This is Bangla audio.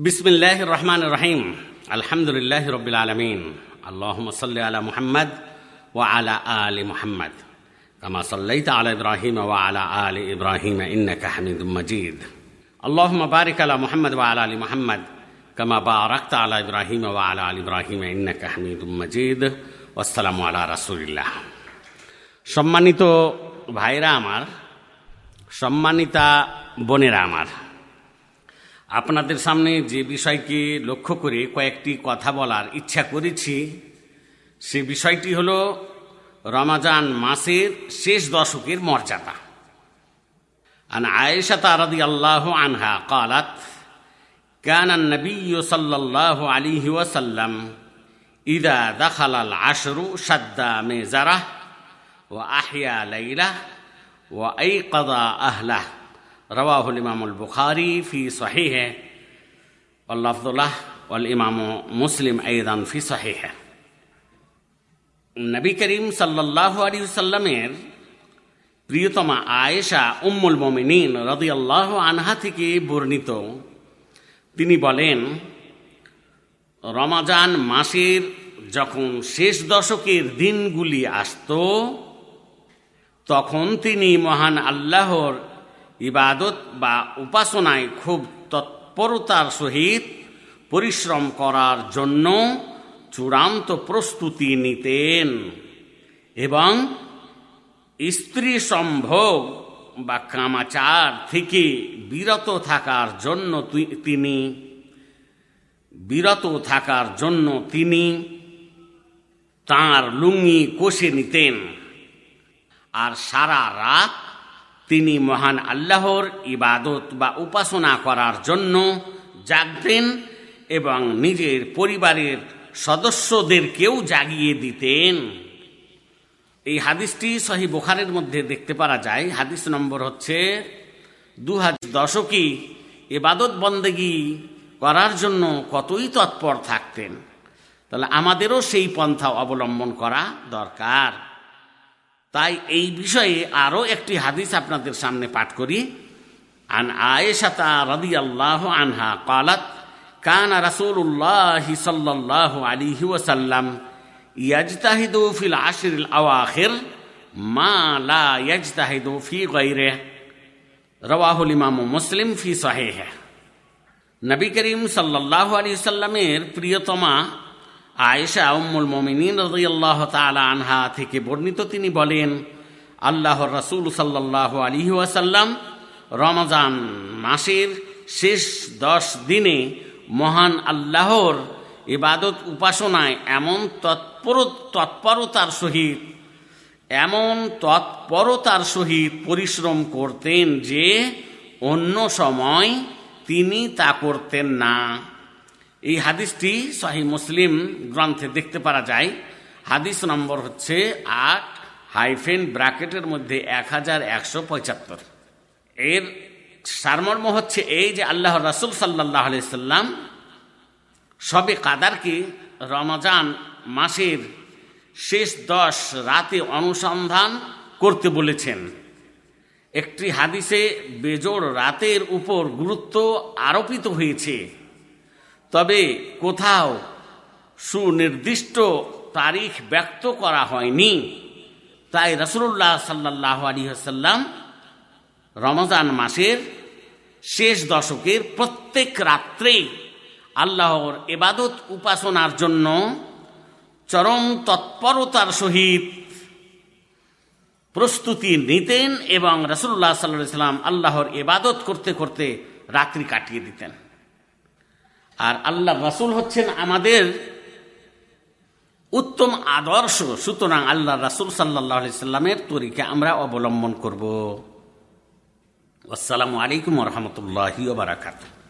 بسم الله الرحمن الرحيم الحمد لله رب العالمين اللهم صل على محمد وعلى ال محمد كما صليت على ابراهيم وعلى ال ابراهيم انك حميد مجيد اللهم بارك على محمد وعلى ال محمد كما باركت على ابراهيم وعلى ال ابراهيم انك حميد مجيد والسلام على رسول الله সম্মানিত ভাইরা আমার সম্মানিতা বোনেরা আমার আপনাদের সামনে যে বিষয়কে লক্ষ্য করে কয়েকটি কথা বলার ইচ্ছা করেছি সে বিষয়টি হল রমাজান মাসের শেষ দশকের মর্যাদা عن عائشة رضي الله عنها قالت كان النبي صلى الله عليه وسلم إذا دخل العشر شد ميزره وأحيا ليله وأيقظ أهله رواه الإمام البخاري في صحيحه واللفظ له والإمام مسلم أيضا في صحيحه নবী করিম সাল্লাহ আলী সাল্লামের প্রিয়তমা আয়েশা উম্মুল মমিনিন রদিয়াল্লাহ আনহা থেকে বর্ণিত তিনি বলেন রমাজান মাসের যখন শেষ দশকের দিনগুলি আসত তখন তিনি মহান আল্লাহর ইবাদত বা উপাসনায় খুব তৎপরতার সহিত পরিশ্রম করার জন্য চূড়ান্ত প্রস্তুতি নিতেন। এবং স্ত্রী সম্ভোগ বা কামাচার থেকে বিরত থাকার জন্য তিনি, বিরত থাকার জন্য তিনি তাঁর লুঙ্গি কষে নিতেন। আর সারা রাত তিনি মহান আল্লাহর ইবাদত বা উপাসনা করার জন্য জাগতেন এবং নিজের পরিবারের সদস্যদেরকেও জাগিয়ে দিতেন। এই হাদিসটি সহি বোখারের মধ্যে দেখতে পারা যায়। হাদিস নম্বর হচ্ছে দু হাজার দশকই এবাদত বন্দেগি করার জন্য কতই তৎপর থাকতেন। তাহলে আমাদেরও সেই পন্থা অবলম্বন করা দরকার। তাই এই বিষয়ে আরও একটি হাদিস আপনাদের সামনে পাঠ করি। আন আয়েশাতা রদি আল্লাহ আনহা কালাত, কানা রাসূলুল্লাহ সাল্লাল্লাহু আলাইহি ওয়াসাল্লাম ইয়াজতাহিদু ফিল আশরিল আওয়াখির মা লা ইয়াজতাহিদু ফি গায়রিহি। রাওয়াহুল ইমাম মুসলিম ফি সহিহ। নবী করিম সাল্লাল্লাহু আলাইহি সাল্লামের প্রিয়তমা আয়েশা উম্মুল মমিনিন রদিয়াল্লাহ তালা আনহা থেকে বর্ণিত তিনি বলেন, আল্লাহর রাসুল সাল্লাহ আলী ওয়াসাল্লাম রমজান মাসের শেষ দশ দিনে মহান আল্লাহর ইবাদত উপাসনায় এমন তৎপর তৎপরতার সহিত এমন তৎপরতার সহিত পরিশ্রম করতেন যে অন্য সময় তিনি তা করতেন না। এই হাদিসটি শাহী মুসলিম গ্রন্থে দেখতে পারা যায়। হাদিস নম্বর হচ্ছে আট হাইফেন ব্র্যাকেটের মধ্যে এক হাজার একশো পঁচাত্তর। এর সারমর্ম হচ্ছে এই যে আল্লাহ রাসুল সাল্লাহ সাল্লাম সবে কাদারকে রমজান মাসের শেষ দশ রাতে অনুসন্ধান করতে বলেছেন। একটি হাদিসে বেজোড় রাতের উপর গুরুত্ব আরোপিত হয়েছে। তবে কোথাও সুনির্দিষ্ট তারিখ ব্যক্ত করা হয়নি। তাই রসুল্লাহ সাল্লাহ আলী হাসাল্লাম রমজান মাসের শেষ দশকের প্রত্যেক রাত্রে আল্লাহর এবাদত উপাসনার জন্য চরম তৎপরতার সহিত প্রস্তুতি নিতেন এবং রসুল্লাহ সাল্লাহ সাল্লাম আল্লাহর এবাদত করতে করতে রাত্রি কাটিয়ে দিতেন। আর আল্লাহ রাসুল হচ্ছেন আমাদের উত্তম আদর্শ। সুতরাং আল্লাহ রাসুল সাল্লাহ সাল্লামের তরিকে আমরা অবলম্বন করব। আসসালামু আলাইকুম রহমতুল্লাহ বারাকাতু